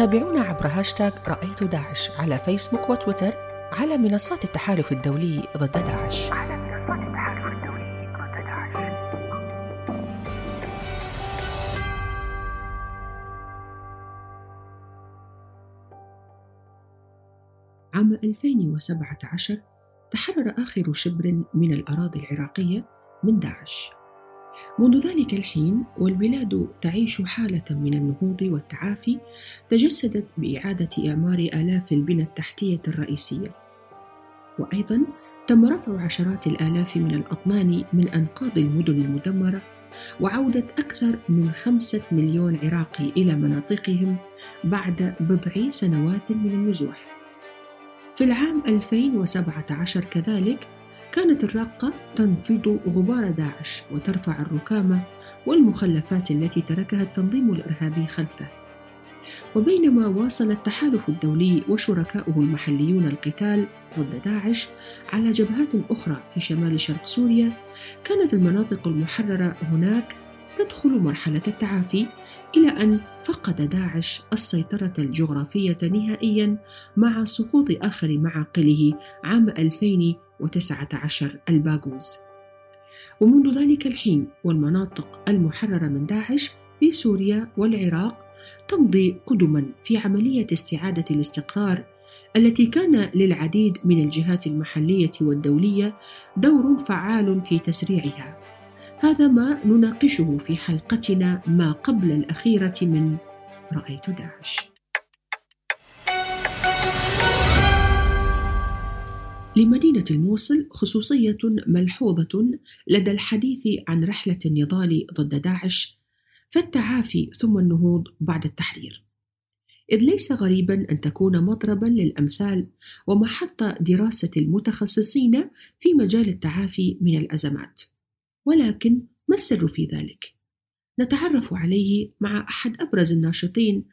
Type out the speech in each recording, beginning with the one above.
تابعونا عبر هاشتاغ رأيت داعش على فيسبوك وتويتر على منصات التحالف الدولي ضد داعش. على منصات التحالف الدولي ضد داعش. عام 2017 تحرر آخر شبر من الأراضي العراقية من داعش. منذ ذلك الحين والبلاد تعيش حالة من النهوض والتعافي تجسدت بإعادة إعمار آلاف البنى التحتية الرئيسية. وأيضا تم رفع عشرات الآلاف من الأطنان من أنقاض المدن المدمرة وعودة أكثر من خمسة مليون عراقي إلى مناطقهم بعد بضع سنوات من النزوح. في العام 2017 كذلك كانت الراقة تنفض غبار داعش وترفع الركامة والمخلفات التي تركها التنظيم الإرهابي خلفه. وبينما واصل التحالف الدولي وشركاؤه المحليون القتال ضد داعش على جبهات أخرى في شمال شرق سوريا كانت المناطق المحررة هناك تدخل مرحلة التعافي إلى أن فقد داعش السيطرة الجغرافية نهائيا مع سقوط آخر معاقله عام 2019 الباغوز ومنذ ذلك الحين والمناطق المحررة من داعش في سوريا والعراق تمضي قدما في عملية استعادة الاستقرار التي كان للعديد من الجهات المحلية والدولية دور فعال في تسريعها هذا ما نناقشه في حلقتنا ما قبل الأخيرة من رأيت داعش. لمدينة الموصل خصوصية ملحوظة لدى الحديث عن رحلة النضال ضد داعش فالتعافي ثم النهوض بعد التحرير. إذ ليس غريبا أن تكون مضربا للأمثال ومحط دراسة المتخصصين في مجال التعافي من الأزمات. ولكن ما السر في ذلك؟ نتعرف عليه مع أحد أبرز الناشطين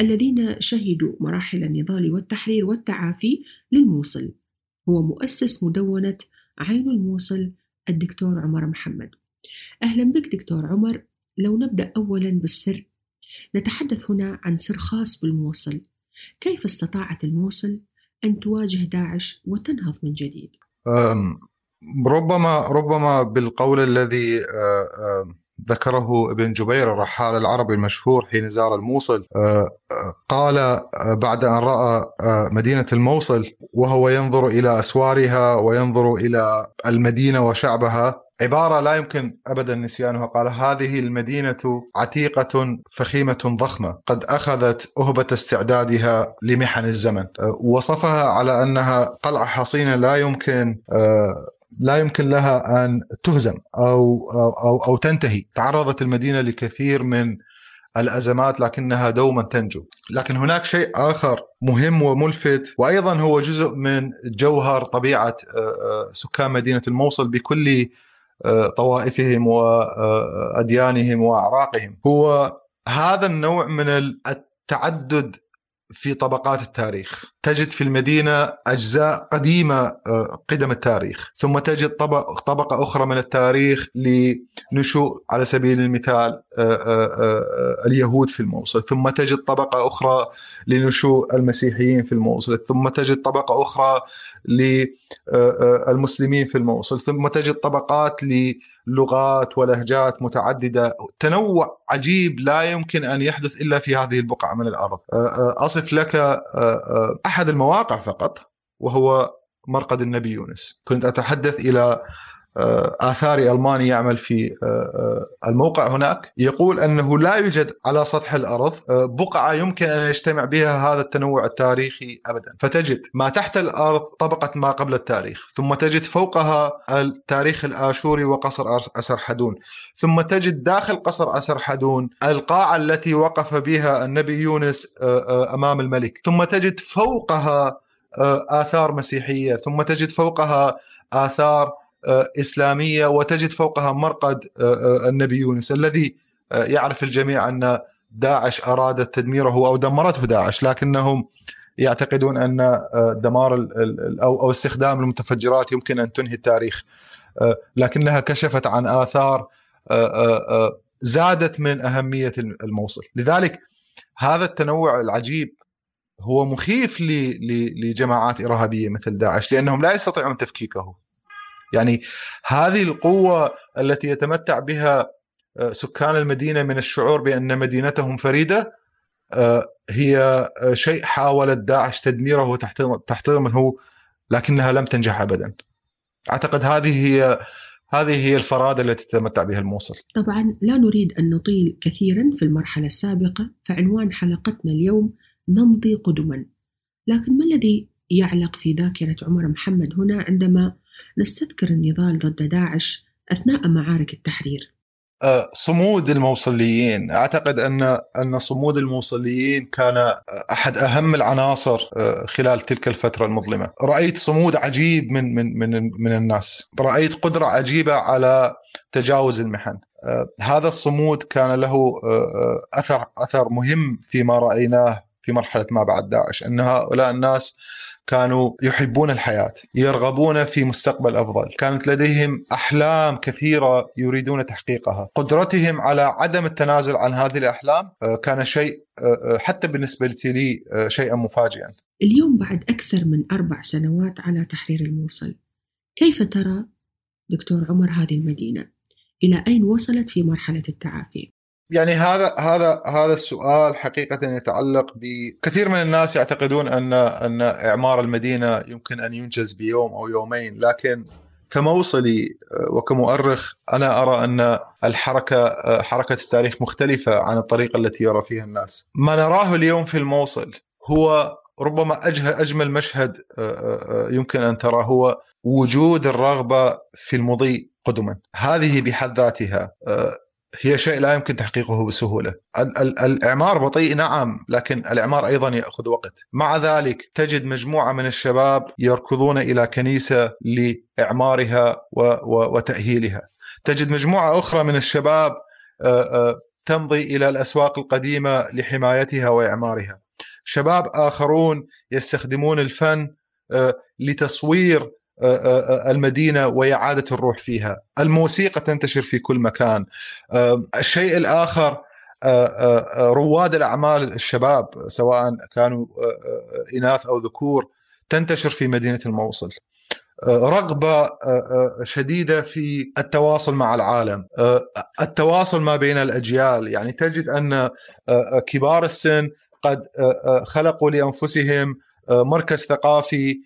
الذين شهدوا مراحل النضال والتحرير والتعافي للموصل هو مؤسس مدونة عين الموصل الدكتور عمر محمد أهلا بك دكتور عمر لو نبدأ أولا بالسر نتحدث هنا عن سر خاص بالموصل كيف استطاعت الموصل أن تواجه داعش وتنهض من جديد؟ ربما ربما بالقول الذي ذكره ابن جبير الرحال العربي المشهور حين زار الموصل قال بعد أن رأى مدينة الموصل وهو ينظر إلى أسوارها وينظر إلى المدينة وشعبها عبارة لا يمكن أبدا نسيانها قال هذه المدينة عتيقة فخيمة ضخمة قد أخذت أهبة استعدادها لمحن الزمن. وصفها على أنها قلعة حصينة لا يمكن لا يمكن لها أن تهزم أو أو أو تنتهي، تعرضت المدينة لكثير من الأزمات لكنها دوما تنجو، لكن هناك شيء آخر مهم وملفت وأيضا هو جزء من جوهر طبيعة سكان مدينة الموصل بكل طوائفهم واديانهم وأعراقهم، هو هذا النوع من التعدد في طبقات التاريخ. تجد في المدينة أجزاء قديمة آه، قدم التاريخ. ثم تجد طبق طبقة أخرى من التاريخ لنشوء على سبيل المثال آه، آه، اليهود في الموصل. ثم تجد طبقة أخرى لنشوء المسيحيين في الموصل. ثم تجد طبقة أخرى للمسلمين في الموصل. ثم تجد طبقات ل لغات ولهجات متعددة. تنوع عجيب لا يمكن أن يحدث إلا في هذه البقعة من الأرض. أصف لك أحد المواقع فقط وهو مرقد النبي يونس. كنت أتحدث إلى آه، آثاري ألماني يعمل في آه، آه، الموقع هناك. يقول أنه لا يوجد على سطح الأرض بقعة يمكن أن يجتمع بها هذا التنوع التاريخي أبدا. فتجد ما تحت الأرض طبقة ما قبل التاريخ ثم تجد فوقها التاريخ الآشوري وقصر أسرحدون ثم تجد داخل قصر أسرحدون القاعة التي وقف بها النبي يونس أمام الملك. ثم تجد فوقها آثار مسيحية. ثم تجد فوقها آثار آه، إسلامية وتجد فوقها مرقد آه، آه، النبي يونس الذي يعرف الجميع أن داعش ارادت تدميره أو دمرته داعش لكنهم يعتقدون أن دمار أو استخدام المتفجرات يمكن أن تنهي التاريخ لكنها كشفت عن آثار زادت من أهمية الموصل لذلك هذا التنوع العجيب هو مخيف لجماعات إرهابية مثل داعش لأنهم لا يستطيعون تفكيكه. يعني هذه القوة التي يتمتع بها آه، سكان المدينة من الشعور بأن مدينتهم فريدة آه، هي آه، شيء حاولت داعش تدميره وتحطيمه لكنها لم تنجح ابدا. أعتقد هذه هي هذه هي الفرادة التي تتمتع بها الموصل طبعا لا نريد أن نطيل كثيرا في المرحلة السابقة فعنوان حلقتنا اليوم نمضي قدما لكن ما الذي يعلق في ذاكرة عمر محمد هنا عندما نستذكر النضال ضد داعش أثناء معارك التحرير. آه، صمود الموصليين. أعتقد أن أن صمود الموصليين كان أحد أهم العناصر آه، خلال تلك الفترة المظلمة. رأيت صمود عجيب من من من من الناس. رأيت قدرة عجيبة على تجاوز المحن. آه، هذا الصمود كان له أثر أثر مهم فيما رأيناه في مرحلة ما بعد داعش أن هؤلاء الناس كانوا يحبون الحياة، يرغبون في مستقبل أفضل، كانت لديهم أحلام كثيرة يريدون تحقيقها، قدرتهم على عدم التنازل عن هذه الأحلام آه، كان شيء آه، آه، حتى بالنسبة لي شيئا مفاجئا. اليوم بعد أكثر من أربع سنوات على تحرير الموصل، كيف ترى دكتور عمر هذه المدينة؟ إلى أين وصلت في مرحلة التعافي؟ يعني هذا هذا هذا السؤال حقيقة يتعلق بكثير من الناس يعتقدون أن أن إعمار المدينة يمكن أن ينجز بيوم أو يومين لكن كموصلي آه، وكمؤرخ أنا أرى أن الحركة آه، حركة التاريخ مختلفة عن الطريقة التي يرى فيها الناس. ما نراه اليوم في الموصل هو ربما أجمل مشهد آه، يمكن أن تراه هو وجود الرغبة في المضي قدما. هذه بحد ذاتها هي شيء لا يمكن تحقيقه بسهولة. الإعمار بطيء نعم، لكن الإعمار أيضا يأخذ وقت. مع ذلك تجد مجموعة من الشباب يركضون إلى كنيسة لإعمارها وتأهيلها. تجد مجموعة أخرى من الشباب تمضي إلى الأسواق القديمة لحمايتها وإعمارها. شباب آخرون يستخدمون الفن لتصوير آه، آه، آه، المدينة واعاده الروح فيها، الموسيقى تنتشر في كل مكان. الشيء الآخر رواد الأعمال الشباب سواء كانوا إناث أو ذكور تنتشر في مدينة الموصل. رغبة شديدة في التواصل مع العالم، التواصل ما بين الأجيال، يعني تجد أن كبار السن قد خلقوا لأنفسهم مركز ثقافي آه،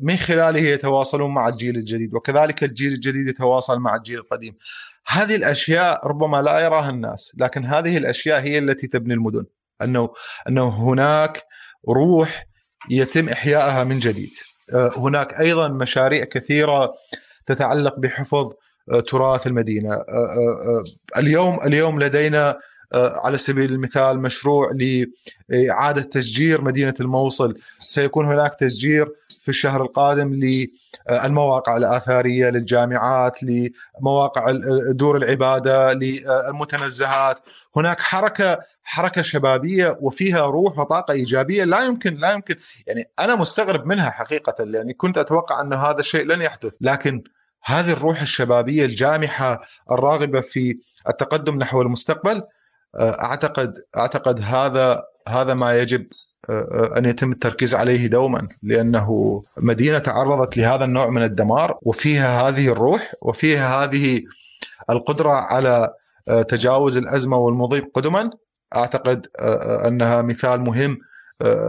من خلاله يتواصلون مع الجيل الجديد وكذلك الجيل الجديد يتواصل مع الجيل القديم. هذه الأشياء ربما لا يراها الناس لكن هذه الأشياء هي التي تبني المدن. أنه أنه هناك روح يتم إحيائها من جديد. آه، هناك أيضا مشاريع كثيرة تتعلق بحفظ آه، تراث المدينة. اليوم اليوم لدينا على سبيل المثال مشروع لاعاده تشجير مدينة الموصل. سيكون هناك تشجير في الشهر القادم للمواقع الآثارية للجامعات لمواقع دور العبادة للمتنزهات هناك حركة حركة شبابية وفيها روح وطاقة إيجابية لا يمكن لا يمكن يعني أنا مستغرب منها حقيقة يعني كنت أتوقع أن هذا الشيء لن يحدث. لكن هذه الروح الشبابية الجامحة الراغبة في التقدم نحو المستقبل أعتقد أعتقد هذا هذا ما يجب آه، أن يتم التركيز عليه دوما لأنه مدينة تعرضت لهذا النوع من الدمار وفيها هذه الروح وفيها هذه القدرة على آه، تجاوز الأزمة والمضي قدما أعتقد آه، أنها مثال مهم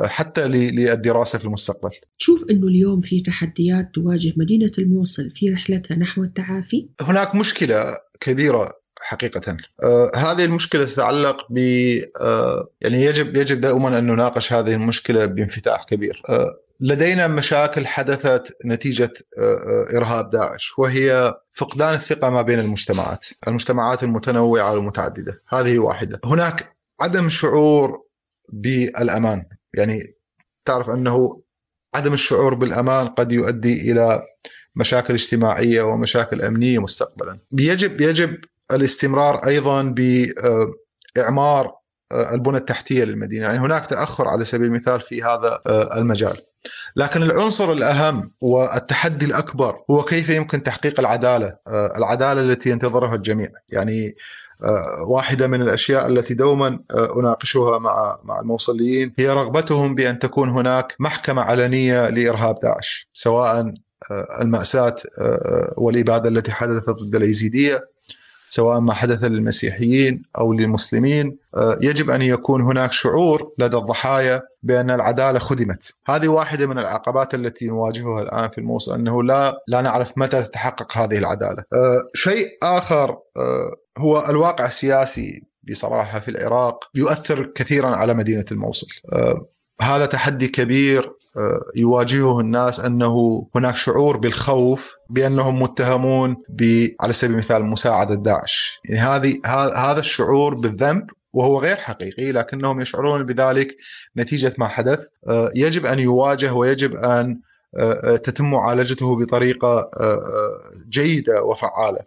حتى للدراسة في المستقبل. تشوف إنه اليوم في تحديات تواجه مدينة الموصل في رحلتها نحو التعافي؟ هناك مشكلة كبيرة حقيقة. آه هذه المشكلة تتعلق ب آه يعني يجب يجب دائما أن نناقش هذه المشكلة بانفتاح كبير. آه لدينا مشاكل حدثت نتيجة آه، آه، إرهاب داعش وهي فقدان الثقة ما بين المجتمعات المجتمعات المتنوعة والمتعددة. هذه واحدة. هناك عدم شعور بالأمان. يعني تعرف أنه عدم الشعور بالأمان قد يؤدي إلى مشاكل اجتماعية ومشاكل أمنية مستقبلا. يجب يجب الاستمرار أيضا بإعمار آه، البنى التحتية للمدينة، يعني هناك تأخر على سبيل المثال في هذا آه، المجال. لكن العنصر الأهم والتحدي الأكبر هو كيف يمكن تحقيق العدالة، آه، العدالة التي ينتظرها الجميع، يعني واحدة من الأشياء التي دوما أناقشها مع مع الموصليين هي رغبتهم بأن تكون هناك محكمة علنية لإرهاب داعش سواء المأساة والإبادة التي حدثت ضد اليزيدية سواء ما حدث للمسيحيين أو للمسلمين آه، يجب أن يكون هناك شعور لدى الضحايا بأن العدالة خدمت، هذه واحدة من العقبات التي نواجهها الآن في الموصل أنه لا لا نعرف متى تتحقق هذه العدالة. آه، شيء آخر آه، هو الواقع السياسي بصراحة في العراق يؤثر كثيرا على مدينة الموصل. هذا تحدي كبير يواجهه الناس أنه هناك شعور بالخوف بأنهم متهمون ب على سبيل المثال مساعدة داعش، يعني هذه هذا الشعور بالذنب وهو غير حقيقي لكنهم يشعرون بذلك نتيجة ما حدث. آه، يجب أن يواجه ويجب أن آه، تتم معالجته بطريقة جيدة وفعالة.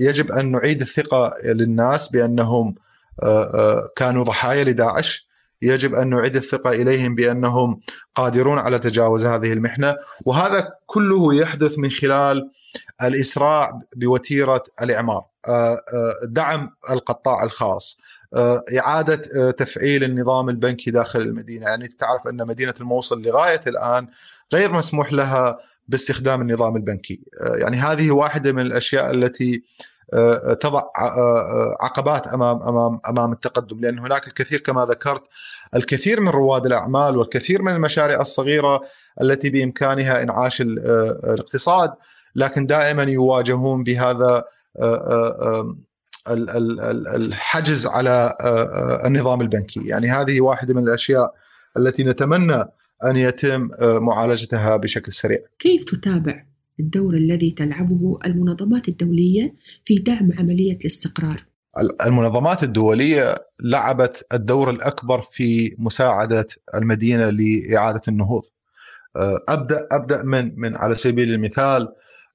يجب أن نعيد الثقة للناس بأنهم كانوا ضحايا لداعش. يجب أن نعيد الثقة إليهم بأنهم قادرون على تجاوز هذه المحنة. وهذا كله يحدث من خلال الإسراع بوتيرة الإعمار آه، آه، دعم القطاع الخاص آه، إعادة تفعيل النظام البنكي داخل المدينة. يعني تعرف أن مدينة الموصل لغاية الآن غير مسموح لها باستخدام النظام البنكي يعني هذه واحدة من الأشياء التي تضع عقبات أمام أمام أمام التقدم لأن هناك الكثير كما ذكرت الكثير من رواد الأعمال والكثير من المشاريع الصغيرة التي بإمكانها إنعاش الاقتصاد لكن دائما يواجهون بهذا الحجز على النظام البنكي. يعني هذه واحدة من الأشياء التي نتمنى أن يتم معالجتها بشكل سريع. كيف تتابع الدور الذي تلعبه المنظمات الدولية في دعم عملية الاستقرار. المنظمات الدولية لعبت الدور الأكبر في مساعدة المدينة لإعادة النهوض. أه، ابدا أبدأ من من على سبيل المثال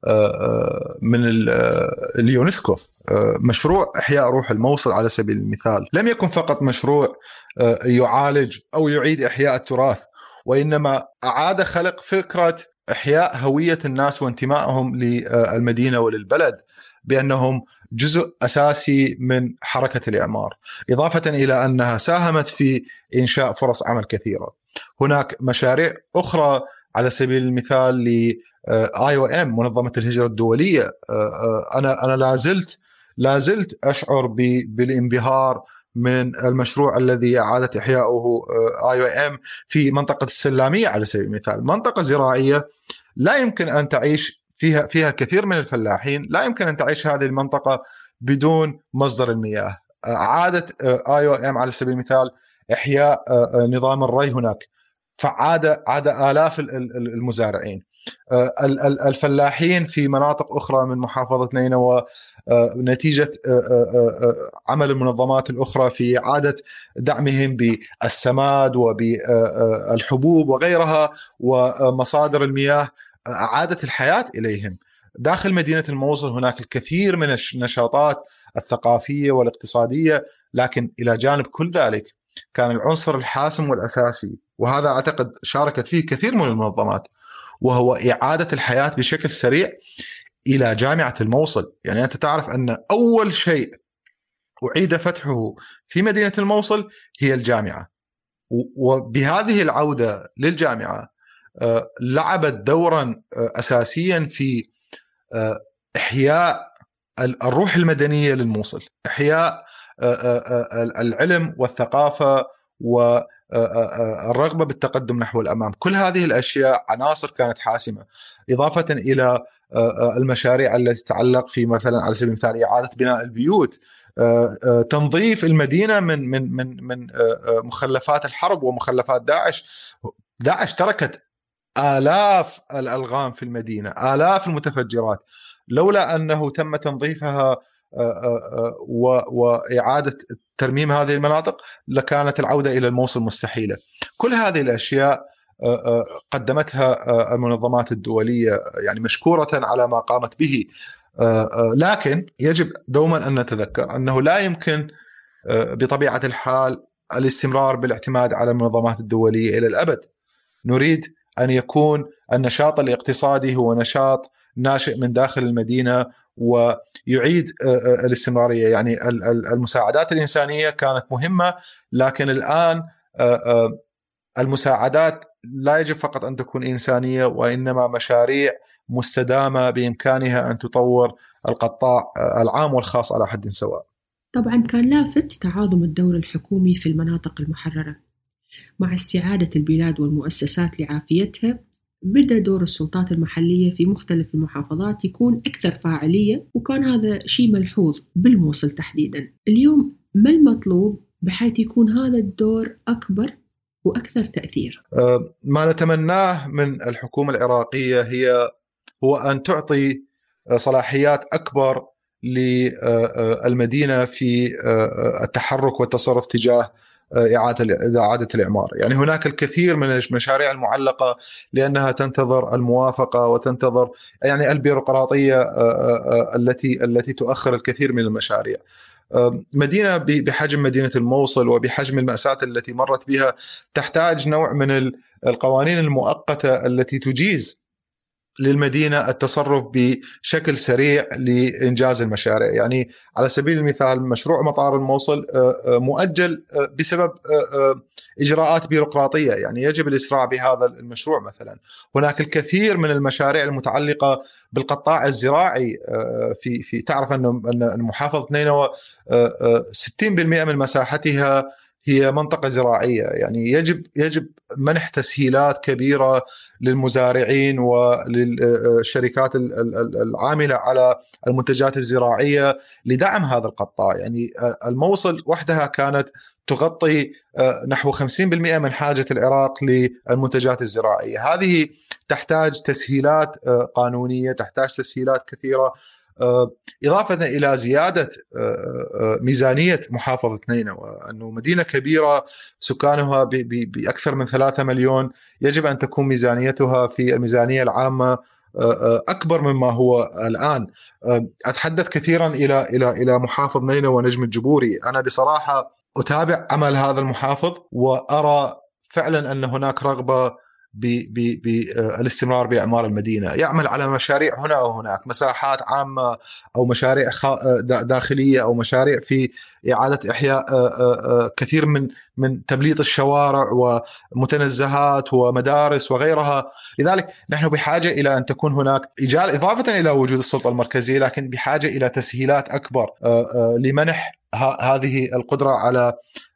أه، أه، من اليونسكو. مشروع إحياء روح الموصل على سبيل المثال. لم يكن فقط مشروع يعالج أو يعيد إحياء التراث وإنما أعاد خلق فكرة إحياء هوية الناس وانتمائهم للمدينة وللبلد بأنهم جزء أساسي من حركة الإعمار، إضافة إلى أنها ساهمت في إنشاء فرص عمل كثيرة. هناك مشاريع أخرى على سبيل المثال ل آي أو إم منظمة الهجرة الدولية أنا أنا لا زلت لا زلت أشعر بالانبهار من المشروع الذي اعاده إحياؤه آي أو إم في منطقة السلامية على سبيل المثال، منطقة زراعية لا يمكن أن تعيش فيها فيها كثير من الفلاحين لا يمكن أن تعيش هذه المنطقة بدون مصدر المياه. عاده آي أو إم على سبيل المثال إحياء آه، آه، نظام الري هناك. فعاد عاد آلاف المزارعين. آه، الفلاحين في مناطق أخرى من محافظة نينوى نتيجة عمل المنظمات الأخرى في إعادة دعمهم بالسماد وبالحبوب وغيرها ومصادر المياه أعادت الحياة إليهم. داخل مدينة الموصل هناك الكثير من النشاطات الثقافية والاقتصادية لكن إلى جانب كل ذلك كان العنصر الحاسم والأساسي وهذا أعتقد شاركت فيه كثير من المنظمات وهو إعادة الحياة بشكل سريع إلى جامعة الموصل، يعني أنت تعرف أن أول شيء أعيد فتحه في مدينة الموصل هي الجامعة. وبهذه العودة للجامعة آه، لعبت دورا آه، أساسيا في آه، إحياء الروح المدنية للموصل، إحياء العلم والثقافة والرغبه بالتقدم نحو الأمام، كل هذه الأشياء عناصر كانت حاسمة، إضافة إلى المشاريع التي تتعلق في مثلا على سبيل المثال إعادة بناء البيوت، تنظيف المدينة من من من من مخلفات الحرب ومخلفات داعش. داعش تركت آلاف الألغام في المدينة آلاف المتفجرات. لولا أنه تم تنظيفها آه، آه، آه، وإعادة ترميم هذه المناطق لكانت العودة إلى الموصل مستحيلة كل هذه الأشياء قدمتها المنظمات الدولية يعني مشكورة على ما قامت به. لكن يجب دوما أن نتذكر أنه لا يمكن بطبيعة الحال الاستمرار بالاعتماد على المنظمات الدولية إلى الأبد. نريد أن يكون النشاط الاقتصادي هو نشاط ناشئ من داخل المدينة ويعيد الاستمرارية. يعني المساعدات الإنسانية كانت مهمة لكن الآن المساعدات لا يجب فقط أن تكون إنسانية وإنما مشاريع مستدامة بإمكانها أن تطور القطاع العام والخاص على حد سواء. طبعا كان لافت تعاظم الدور الحكومي في المناطق المحررة. مع استعادة البلاد والمؤسسات لعافيتها بدأ دور السلطات المحلية في مختلف المحافظات يكون أكثر فاعلية وكان هذا شيء ملحوظ بالموصل تحديدا. اليوم ما المطلوب بحيث يكون هذا الدور أكبر وأكثر تأثير؟ أه، ما نتمناه من الحكومة العراقية هي هو أن تعطي صلاحيات أكبر للمدينه في التحرك والتصرف تجاه إعادة إعادة الإعمار، يعني هناك الكثير من المشاريع المعلقة لأنها تنتظر الموافقة وتنتظر يعني البيروقراطية التي التي تؤخر الكثير من المشاريع. مدينة بحجم مدينة الموصل وبحجم المأساة التي مرت بها تحتاج نوع من القوانين المؤقتة التي تجيز للمدينة التصرف بشكل سريع لإنجاز المشاريع، يعني على سبيل المثال مشروع مطار الموصل آه، آه، مؤجل آه، بسبب إجراءات بيروقراطية، يعني يجب الإسراع بهذا المشروع مثلا. هناك الكثير من المشاريع المتعلقة بالقطاع الزراعي في في تعرف أن محافظه نينوى 60% من مساحتها هي منطقة زراعية. يعني يجب يجب منح تسهيلات كبيرة للمزارعين وللشركات العاملة على المنتجات الزراعية لدعم هذا القطاع. يعني الموصل وحدها كانت تغطي نحو 50% من حاجة العراق للمنتجات الزراعية. هذه تحتاج تسهيلات قانونية تحتاج تسهيلات كثيرة. آه، إضافة إلى زيادة آه، آه، ميزانية محافظة نينوى أنه مدينة كبيرة سكانها بأكثر من ثلاثة مليون يجب أن تكون ميزانيتها في الميزانية العامة أكبر مما هو الآن. أتحدث كثيرا إلى إلى إلى محافظ نينوى ونجم الجبوري. أنا بصراحة أتابع عمل هذا المحافظ وأرى فعلا أن هناك رغبة بالاستمرار بأعمار المدينة، يعمل على مشاريع هنا وهناك، مساحات عامة أو مشاريع داخلية أو مشاريع في إعادة إحياء كثير من من تبليط الشوارع ومتنزهات ومدارس وغيرها، لذلك نحن بحاجة إلى أن تكون هناك إضافة إلى وجود السلطة المركزية لكن بحاجة إلى تسهيلات أكبر لمنح هذه القدرة على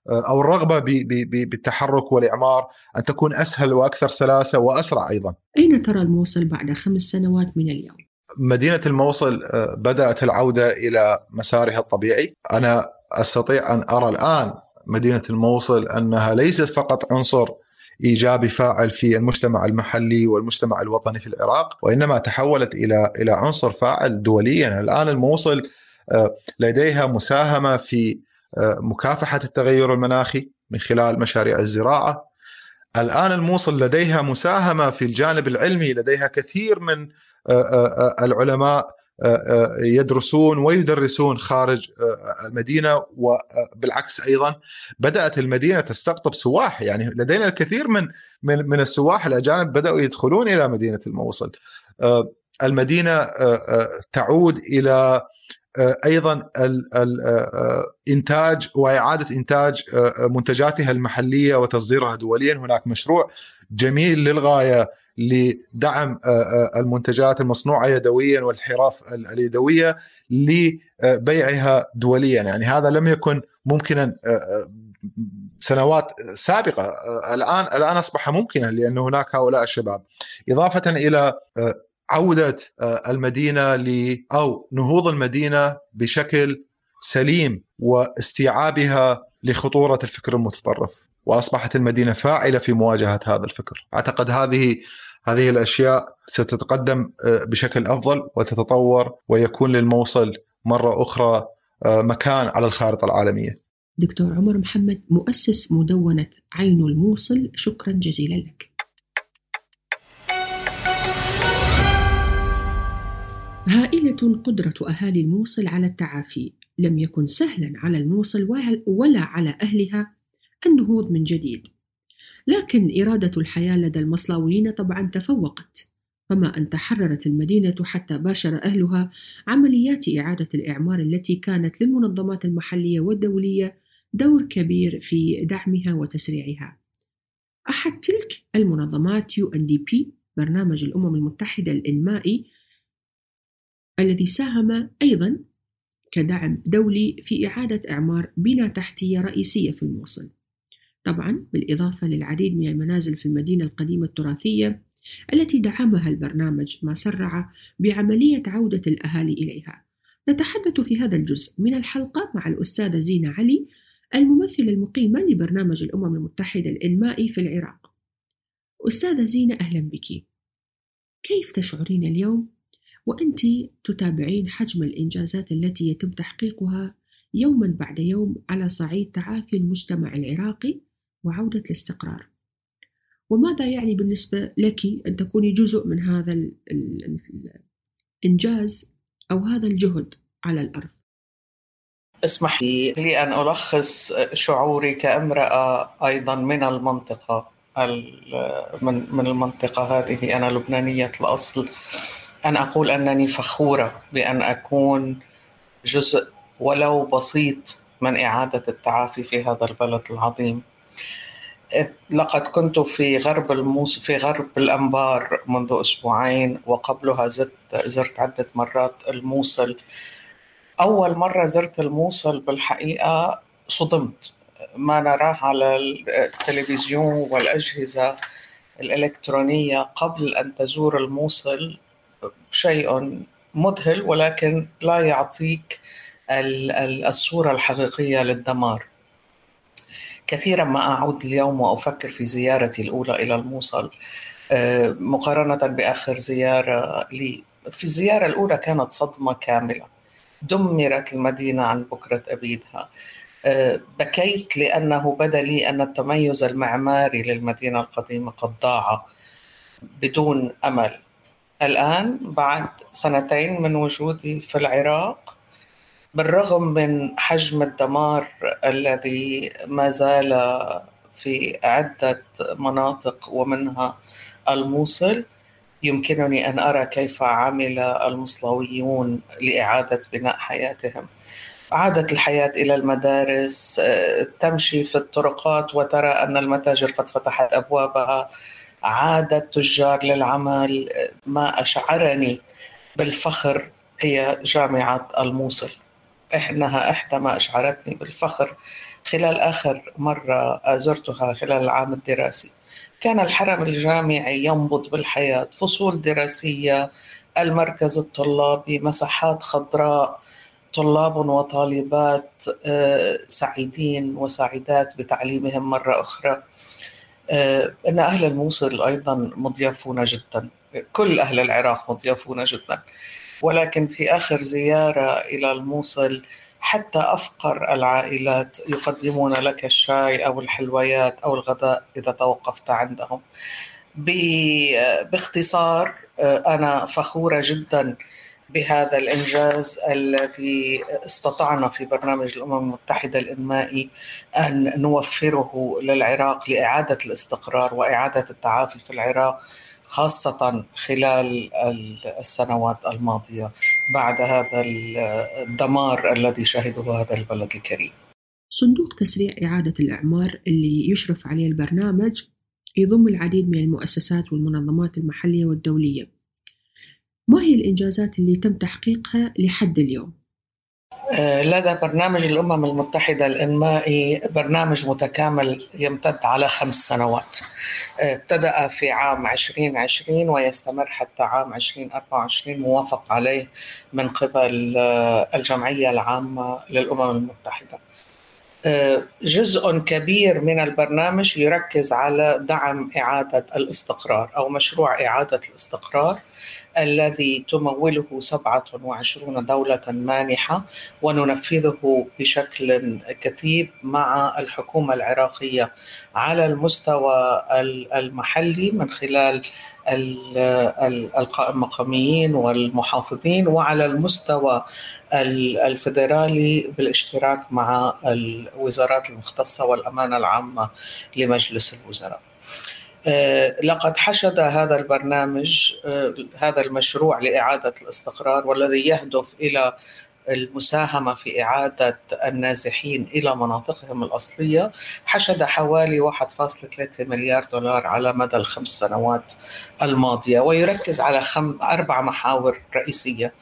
آه، أو الرغبة بالتحرك والإعمار أن تكون أسهل وأكثر سلاسة وأسرع أيضا. أين ترى الموصل بعد خمس سنوات من اليوم؟ مدينة الموصل آه، بدأت العودة إلى مسارها الطبيعي، أنا أستطيع أن أرى الآن مدينة الموصل أنها ليست فقط عنصر إيجابي فاعل في المجتمع المحلي والمجتمع الوطني في العراق وإنما تحولت إلى إلى عنصر فاعل دوليا الآن الموصل لديها مساهمة في آه، مكافحة التغير المناخي من خلال مشاريع الزراعة. الآن الموصل لديها مساهمة في الجانب العلمي، لديها كثير من آه، العلماء يدرسون ويدرسون خارج المدينة وبالعكس أيضا بدأت المدينة تستقطب سواح يعني لدينا الكثير من من من السواح الأجانب بدأوا يدخلون إلى مدينة الموصل. المدينة تعود إلى آه، أيضا الانتاج آه، وإعادة إنتاج آه، منتجاتها المحلية وتصديرها دوليا. هناك مشروع جميل للغاية لدعم المنتجات المصنوعة يدويا والحرف اليدوية لبيعها دوليا. يعني هذا لم يكن ممكنا سنوات سابقة. الآن الآن أصبح ممكنا لأن هناك هؤلاء الشباب. إضافة إلى عودة آه، المدينة أو نهوض المدينة بشكل سليم واستيعابها لخطورة الفكر المتطرف وأصبحت المدينة فاعلة في مواجهة هذا الفكر أعتقد هذه هذه الأشياء ستتقدم آه، بشكل أفضل وتتطور ويكون للموصل مرة أخرى آه، مكان على الخارطة العالمية. دكتور عمر محمد مؤسس مدونة عين الموصل شكرا جزيلا لك. هائلة قدرة أهالي الموصل على التعافي. لم يكن سهلا على الموصل ولا على أهلها النهوض من جديد. لكن إرادة الحياة لدى المصلاويين طبعا تفوقت. فما أن تحررت المدينة حتى باشر أهلها عمليات إعادة الإعمار التي كانت للمنظمات المحلية والدولية دور كبير في دعمها وتسريعها. أحد تلك المنظمات UNDP برنامج الأمم المتحدة الإنمائي الذي ساهم أيضا كدعم دولي في إعادة إعمار بنى تحتية رئيسية في الموصل. طبعا بالإضافة للعديد من المنازل في المدينة القديمة التراثية التي دعمها البرنامج ما سرع بعملية عودة الأهالي إليها. نتحدث في هذا الجزء من الحلقة مع الأستاذة زينة علي الممثلة المقيمة لبرنامج الأمم المتحدة الإنمائي في العراق. أستاذة زينة أهلا بك. كيف تشعرين اليوم وأنت تتابعين حجم الإنجازات التي يتم تحقيقها يوما بعد يوم على صعيد تعافي المجتمع العراقي وعودة الاستقرار؟ وماذا يعني بالنسبة لك أن تكوني جزء من هذا الإنجاز أو هذا الجهد على الأرض؟ اسمح لي أن ألخص شعوري كامرأة أيضا من المنطقة من من المنطقة هذه أنا لبنانية الأصل أن أقول أنني فخورة بأن أكون جزء ولو بسيط من إعادة التعافي في هذا البلد العظيم. لقد كنت في غرب الموس في غرب الأنبار منذ أسبوعين وقبلها زرت زرت عدة مرات الموصل. أول مرة زرت الموصل بالحقيقة صدمت. ما نراه على التلفزيون والأجهزة الإلكترونية قبل أن تزور الموصل شيء مذهل ولكن لا يعطيك الصورة الحقيقية للدمار. كثيرا ما أعود اليوم وأفكر في زيارتي الأولى إلى الموصل آه، مقارنة بآخر زيارة لي. في الزيارة الأولى كانت صدمة كاملة. دمرت المدينة عن بكرة أبيدها. آه، بكيت لأنه بدا لي أن التميز المعماري للمدينة القديمة قد ضاع بدون أمل. الآن بعد سنتين من وجودي في العراق بالرغم من حجم الدمار الذي ما زال في عدة مناطق ومنها الموصل يمكنني أن أرى كيف عمل المصلويون لإعادة بناء حياتهم. عادت الحياة إلى المدارس تمشي في الطرقات وترى أن المتاجر قد فتحت أبوابها. عاد التجار للعمل ما أشعرني بالفخر هي جامعة الموصل. إنها إحدى ما أشعرتني بالفخر. خلال آخر مرة زرتها خلال العام الدراسي. كان الحرم الجامعي ينبض بالحياة. فصول دراسية المركز الطلابي مساحات خضراء طلاب وطالبات آه، سعيدين وسعيدات بتعليمهم مرة أخرى. إن أهل الموصل أيضا مضيافون جدا. كل أهل العراق مضيافون جدا. ولكن في آخر زيارة إلى الموصل حتى أفقر العائلات يقدمون لك الشاي أو الحلويات أو الغداء إذا توقفت عندهم. باختصار آه، أنا فخورة جدا بهذا الإنجاز الذي استطعنا في برنامج الأمم المتحدة الإنمائي أن نوفره للعراق لإعادة الاستقرار وإعادة التعافي في العراق خاصة خلال السنوات الماضية بعد هذا الدمار الذي شهده هذا البلد الكريم. صندوق تسريع إعادة الإعمار اللي يشرف عليه البرنامج يضم العديد من المؤسسات والمنظمات المحلية والدولية. ما هي الإنجازات اللي تم تحقيقها لحد اليوم؟ آه، لدى برنامج الأمم المتحدة الإنمائي برنامج متكامل يمتد على خمس سنوات آه، ابتدأ في عام 2020 ويستمر حتى عام 2024 موافق عليه من قبل آه، الجمعية العامة للأمم المتحدة جزء كبير من البرنامج يركز على دعم إعادة الاستقرار أو مشروع إعادة الاستقرار الذي تموله 27 دولة مانحة وننفذه بشكل كثيف مع الحكومة العراقية على المستوى المحلي من خلال المقاميين والمحافظين وعلى المستوى الفدرالي بالاشتراك مع الوزارات المختصة والأمانة العامة لمجلس الوزراء. لقد حشد هذا البرنامج هذا المشروع لإعادة الاستقرار والذي يهدف إلى المساهمة في إعادة النازحين إلى مناطقهم الأصلية حشد حوالي 1.3 مليار دولار على مدى الخمس سنوات الماضية ويركز على خم أربع محاور رئيسية.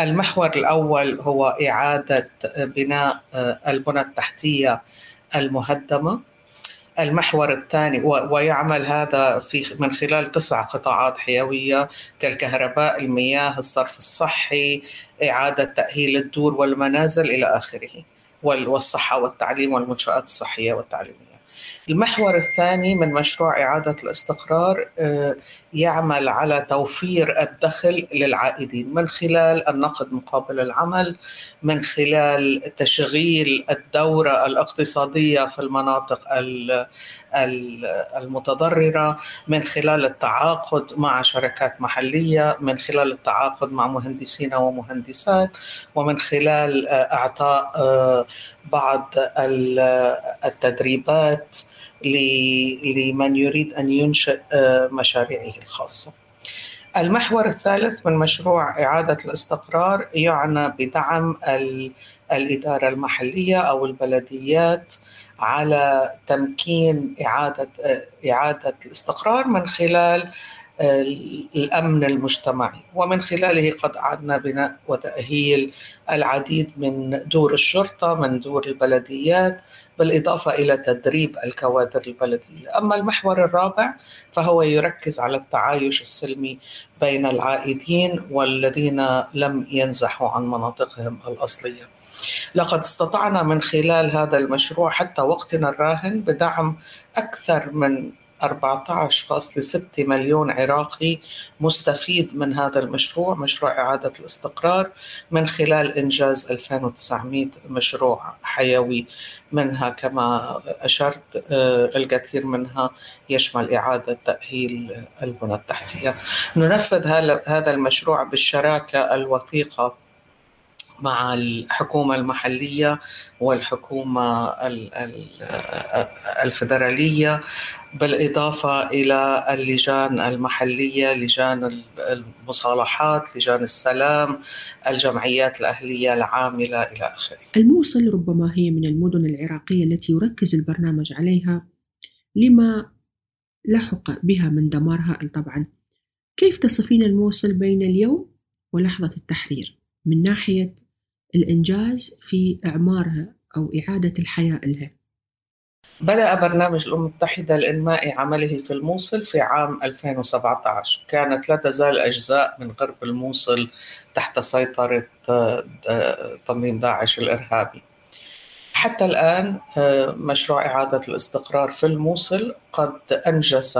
المحور الأول هو إعادة بناء البنى التحتية المهدمة. المحور الثاني ويعمل هذا في من خلال تسع قطاعات حيوية كالكهرباء، المياه، الصرف الصحي، إعادة تأهيل الدور والمنازل إلى آخره. والصحة والتعليم والمنشآت الصحية والتعليمية. المحور الثاني من مشروع إعادة الاستقرار آه، يعمل على توفير الدخل للعائدين. من خلال النقد مقابل العمل من خلال تشغيل الدورة الاقتصادية في المناطق المتضررة من خلال التعاقد مع شركات محلية من خلال التعاقد مع مهندسين ومهندسات ومن خلال آه، إعطاء آه، بعض التدريبات لمن يريد أن ينشئ آه، مشاريعه الخاصة. المحور الثالث من مشروع إعادة الاستقرار يعنى بدعم الإدارة المحلية أو البلديات على تمكين إعادة آه، إعادة الاستقرار من خلال الأمن المجتمعي ومن خلاله قد أعدنا بناء وتأهيل العديد من دور الشرطة من دور البلديات بالإضافة إلى تدريب الكوادر البلدية، أما المحور الرابع فهو يركز على التعايش السلمي بين العائدين والذين لم ينزحوا عن مناطقهم الأصلية. لقد استطعنا من خلال هذا المشروع حتى وقتنا الراهن بدعم أكثر من 14.6 مليون عراقي مستفيد من هذا المشروع مشروع إعادة الاستقرار من خلال إنجاز 2900 مشروع حيوي. منها كما أشرت آه، الكثير منها يشمل إعادة تأهيل البنى التحتية. ننفذ هذا المشروع بالشراكة الوثيقة مع الحكومة المحلية والحكومة الفدرالية بالإضافة إلى اللجان المحلية لجان المصالحات لجان السلام الجمعيات الأهلية العاملة إلى آخره. الموصل ربما هي من المدن العراقية التي يركز البرنامج عليها لما لحق بها من دمارها طبعا. كيف تصفين الموصل بين اليوم ولحظة التحرير؟ من ناحية الإنجاز في إعمارها أو إعادة الحياة لها. بدأ برنامج الأمم المتحدة الإنمائي عمله في الموصل في عام 2017 كانت لا تزال أجزاء من غرب الموصل تحت سيطرة آه، تنظيم داعش الإرهابي. حتى الآن آه، مشروع إعادة الاستقرار في الموصل قد أنجز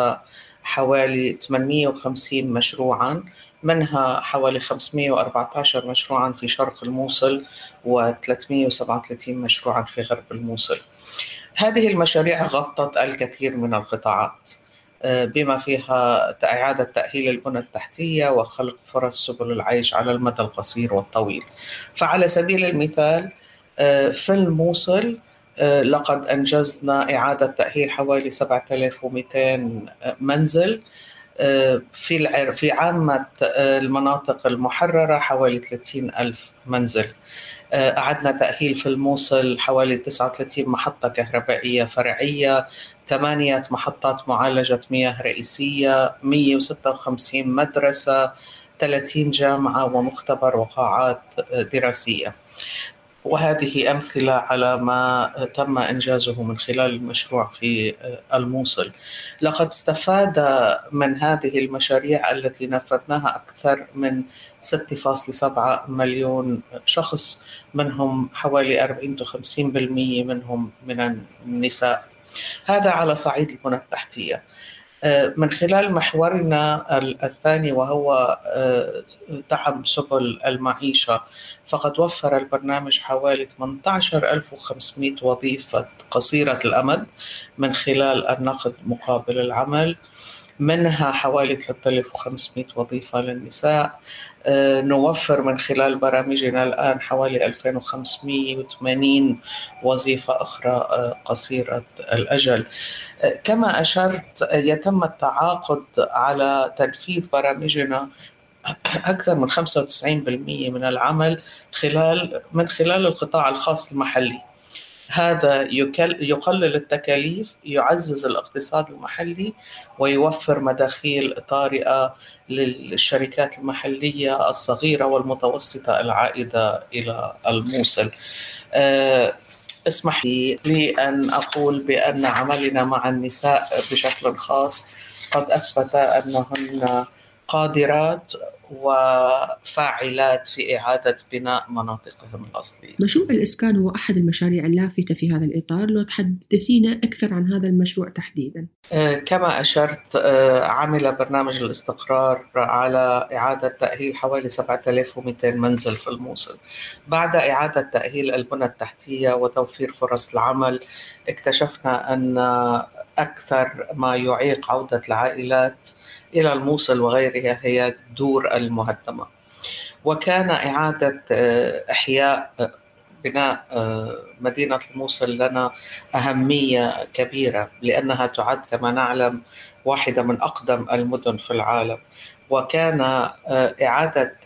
حوالي 850 مشروعا منها حوالي 514 مشروعا في شرق الموصل و337 مشروعا في غرب الموصل. هذه المشاريع غطت الكثير من القطاعات آه، بما فيها إعادة تأهيل البنى التحتية وخلق فرص سبل العيش على المدى القصير والطويل. فعلى سبيل المثال آه، في الموصل لقد أنجزنا إعادة تأهيل حوالي 7200 منزل في في عامة المناطق المحررة حوالي 30 ألف منزل. أعدنا تأهيل في الموصل حوالي 39 محطة كهربائية فرعية ثمانية محطات معالجة مياه رئيسية 156 مدرسة 30 جامعة ومختبر وقاعات دراسية. وهذه أمثلة على ما تم إنجازه من خلال المشروع في الموصل. لقد استفاد من هذه المشاريع التي نفذناها أكثر من 6.7 مليون شخص منهم حوالي 40 50% منهم من النساء. هذا على صعيد البنى التحتية. آه، من خلال محورنا الثاني وهو آه، دعم سبل المعيشة فقد وفر البرنامج حوالي 18500 وظيفة قصيرة الأمد من خلال النقد مقابل العمل. منها حوالي 3500 وظيفة للنساء. آه، نوفر من خلال برامجنا الآن حوالي 2580 وظيفة أخرى آه، قصيرة الأجل. آه، كما أشرت يتم التعاقد على تنفيذ برامجنا أكثر من 95% من العمل خلال من خلال القطاع الخاص المحلي. هذا يقلل التكاليف يعزز الاقتصاد المحلي ويوفر مداخيل طارئة للشركات المحلية الصغيرة والمتوسطة العائدة إلى الموصل. آه، اسمح لي أن أقول بأن عملنا مع النساء بشكل خاص قد أثبت أنهن قادرات وفاعلات في إعادة بناء مناطقهم الأصلية. مشروع الإسكان هو أحد المشاريع اللافتة في هذا الإطار. لو تحدثينا أكثر عن هذا المشروع تحديدا. آه، كما أشرت آه، عمل برنامج الاستقرار على إعادة تأهيل حوالي 7200 منزل في الموصل. بعد إعادة تأهيل البنى التحتية وتوفير فرص العمل اكتشفنا أن أكثر ما يعيق عودة العائلات إلى الموصل وغيرها هي الدور المهدمة. وكان إعادة آه، إحياء آه، بناء آه، مدينة الموصل لنا أهمية كبيرة لأنها تعد كما نعلم واحدة من أقدم المدن في العالم. وكان إعادة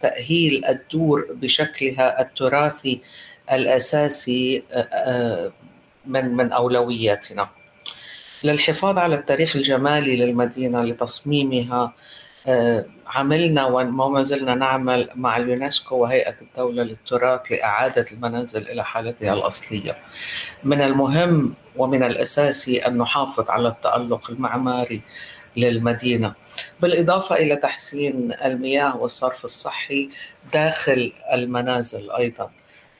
تأهيل الدور بشكلها التراثي الأساسي من من أولوياتنا. للحفاظ على التاريخ الجمالي للمدينة لتصميمها آه، عملنا وما زلنا نعمل مع اليونسكو وهيئة الدولة للتراث لإعادة المنازل إلى حالتها الأصلية. من المهم ومن الأساسي أن نحافظ على التألق المعماري للمدينة. بالإضافة إلى تحسين المياه والصرف الصحي داخل المنازل أيضا.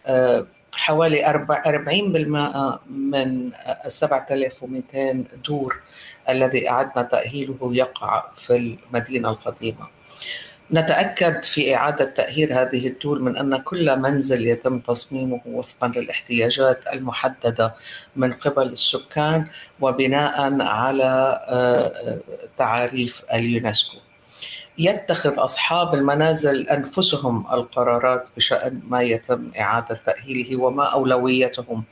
آه، حوالي 40% من ال 7200 دور الذي أعدنا تأهيله يقع في المدينة القديمة. نتأكد في إعادة تأهيل هذه الدور من أن كل منزل يتم تصميمه وفقا للاحتياجات المحددة من قبل السكان وبناء على آه، تعاريف اليونسكو. يتخذ أصحاب المنازل أنفسهم القرارات بشأن ما يتم إعادة تأهيله وما أولويتهم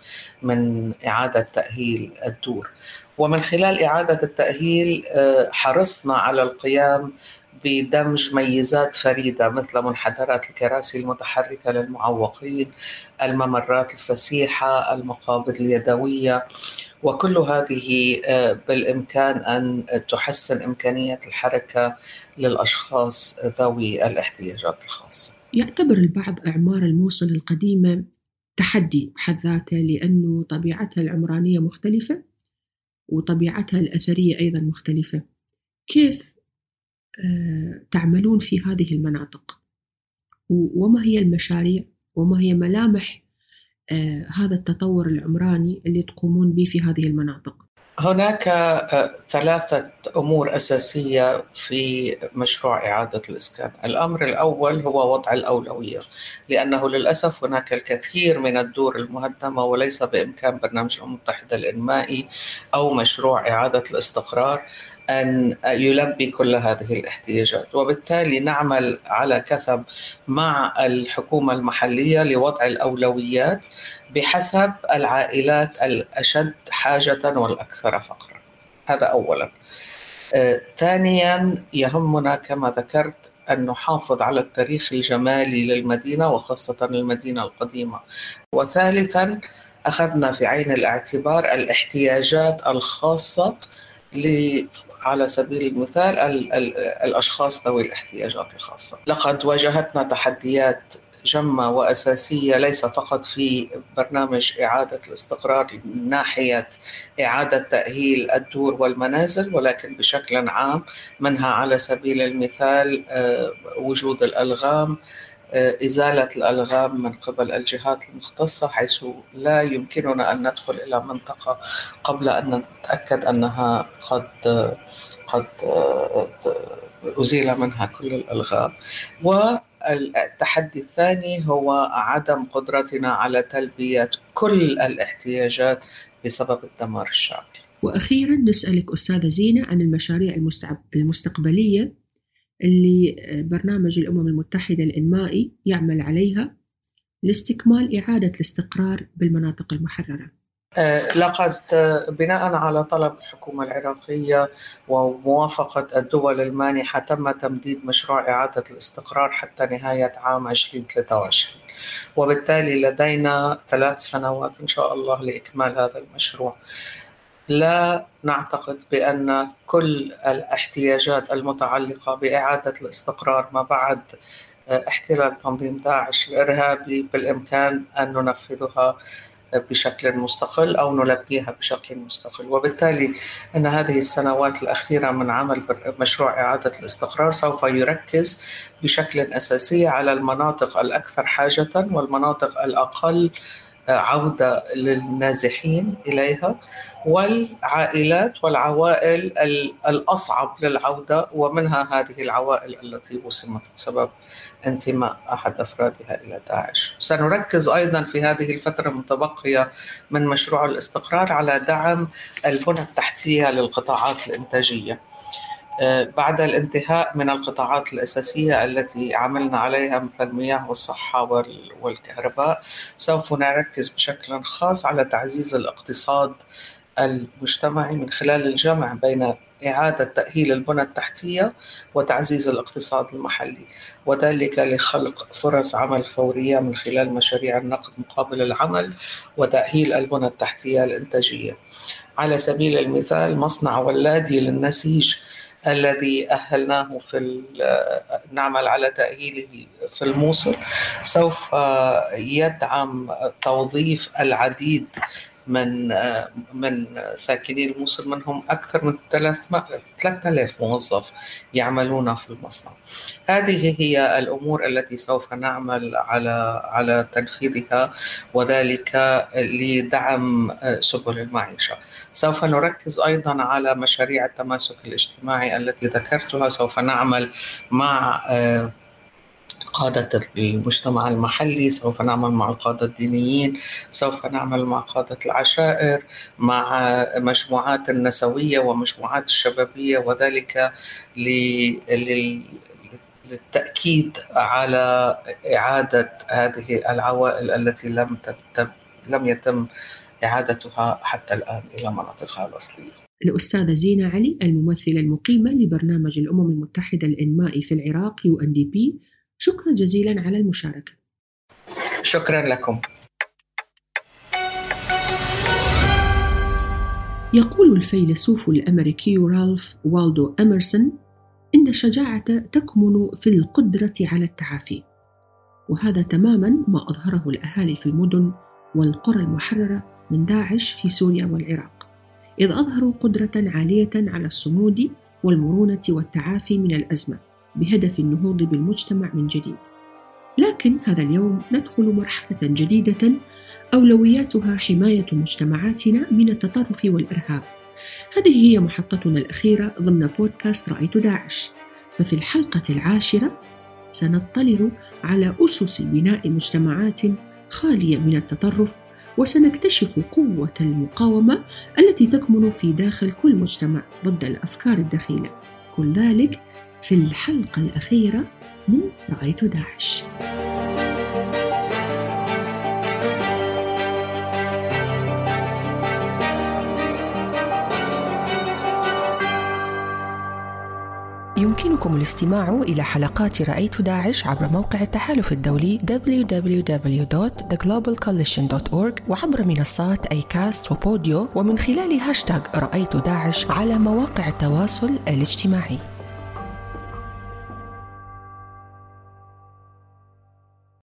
من إعادة تأهيل الدور. ومن خلال إعادة التأهيل آه، حرصنا على القيام بدمج ميزات فريدة مثل منحدرات الكراسي المتحركة للمعوقين الممرات الفسيحة المقابض اليدوية. وكل هذه آه، بالإمكان أن تحسن إمكانية الحركة للأشخاص ذوي الاحتياجات الخاصة. يعتبر البعض أعمار الموصل القديمة تحدي بحد ذاته لأنه طبيعتها العمرانية مختلفة وطبيعتها الأثرية أيضا مختلفة. كيف تعملون في هذه المناطق. وما هي المشاريع؟ وما هي ملامح آه، هذا التطور العمراني اللي تقومون به في هذه المناطق؟ هناك آه، ثلاثة أمور أساسية في مشروع إعادة الإسكان. الأمر الأول هو وضع الأولوية لأنه للأسف هناك الكثير من الدور المهدمة وليس بإمكان برنامج الأمم المتحدة الإنمائي أو مشروع إعادة الاستقرار. أن يلبي كل هذه الاحتياجات. وبالتالي نعمل على كثب مع الحكومة المحلية لوضع الأولويات بحسب العائلات الأشد حاجة والأكثر فقرا. هذا أولا. آه، ثانيا يهمنا كما ذكرت أن نحافظ على التاريخ الجمالي للمدينة وخاصة المدينة القديمة. وثالثا أخذنا في عين الاعتبار الاحتياجات الخاصة على سبيل المثال ال ال الأشخاص ذوي الاحتياجات الخاصة لقد واجهتنا تحديات جمة وأساسية ليس فقط في برنامج إعادة الاستقرار من ناحية إعادة تأهيل الدور والمنازل ولكن بشكل عام منها على سبيل المثال آه، وجود الألغام إزالة الألغام من قبل الجهات المختصة حيث لا يمكننا أن ندخل إلى منطقة قبل أن نتأكد أنها قد قد آه، أزيل منها كل الألغام. والتحدي الثاني هو عدم قدرتنا على تلبية كل الاحتياجات بسبب الدمار الشامل وأخيرا نسألك أستاذة زينة عن المشاريع المستقبلية اللي برنامج الأمم المتحدة الإنمائي يعمل عليها لاستكمال إعادة الاستقرار بالمناطق المحررة. آه، لقد آه، بناء على طلب الحكومة العراقية وموافقة الدول المانحة تم تمديد مشروع إعادة الاستقرار حتى نهاية عام 2023 وبالتالي لدينا ثلاث سنوات إن شاء الله لإكمال هذا المشروع. لا نعتقد بأن كل الاحتياجات المتعلقة بإعادة الاستقرار ما بعد آه، احتلال تنظيم داعش الإرهابي بالإمكان أن ننفذها بشكل مستقل أو نلبيها بشكل مستقل. وبالتالي أن هذه السنوات الأخيرة من عمل مشروع إعادة الاستقرار سوف يركز بشكل أساسي على المناطق الأكثر حاجة والمناطق الأقل عودة للنازحين إليها والعائلات والعوائل الأصعب للعودة ومنها هذه العوائل التي وصمت بسبب انتماء أحد أفرادها إلى داعش. سنركز أيضا في هذه الفترة المتبقية من مشروع الاستقرار على دعم البنى التحتية للقطاعات الإنتاجية. آه، بعد الانتهاء من القطاعات الأساسية التي عملنا عليها مثل المياه والصحة والكهرباء سوف نركز بشكل خاص على تعزيز الاقتصاد المجتمعي من خلال الجمع بين إعادة تأهيل البنى التحتية وتعزيز الاقتصاد المحلي وذلك لخلق فرص عمل فورية من خلال مشاريع النقد مقابل العمل وتأهيل البنى التحتية الإنتاجية. على سبيل المثال مصنع ولادي للنسيج الذي أهلناه في نعمل على تأهيله في الموصل سوف يدعم توظيف العديد من من ساكني الموصل منهم أكثر من 3000 موظف يعملون في المصنع. هذه هي الأمور التي سوف نعمل على على تنفيذها وذلك لدعم سبل المعيشة. سوف نركز أيضا على مشاريع التماسك الاجتماعي التي ذكرتها، سوف نعمل مع قادة المجتمع المحلي سوف نعمل مع القادة الدينيين سوف نعمل مع قادة العشائر مع مجموعات النسوية ومجموعات الشبابية وذلك للتأكيد على إعادة هذه العوائل التي لم لم يتم إعادتها حتى الآن إلى مناطقها الأصلية. الأستاذة زينة علي الممثلة المقيمة لبرنامج الأمم المتحدة الإنمائي في العراق يو أن دي بي شكرا جزيلا على المشاركة. شكرا لكم. يقول الفيلسوف الأمريكي رالف والدو أمرسون إن الشجاعة تكمن في القدرة على التعافي وهذا تماما ما أظهره الأهالي في المدن والقرى المحررة من داعش في سوريا والعراق إذ أظهروا قدرة عالية على الصمود والمرونة والتعافي من الأزمة. بهدف النهوض بالمجتمع من جديد. لكن هذا اليوم ندخل مرحلة جديدة أولوياتها حماية مجتمعاتنا من التطرف والإرهاب. هذه هي محطتنا الأخيرة ضمن بودكاست رأيت داعش. ففي الحلقة العاشرة سنطلع على أسس بناء مجتمعات خالية من التطرف وسنكتشف قوة المقاومة التي تكمن في داخل كل مجتمع ضد الأفكار الدخيلة. كل ذلك في الحلقة الأخيرة من رأيت داعش. يمكنكم الاستماع إلى حلقات رأيت داعش عبر موقع التحالف الدولي www.theglobalcoalition.org وعبر منصات أي كاست وبوديو ومن خلال هاشتاغ رأيت داعش على مواقع التواصل الاجتماعي.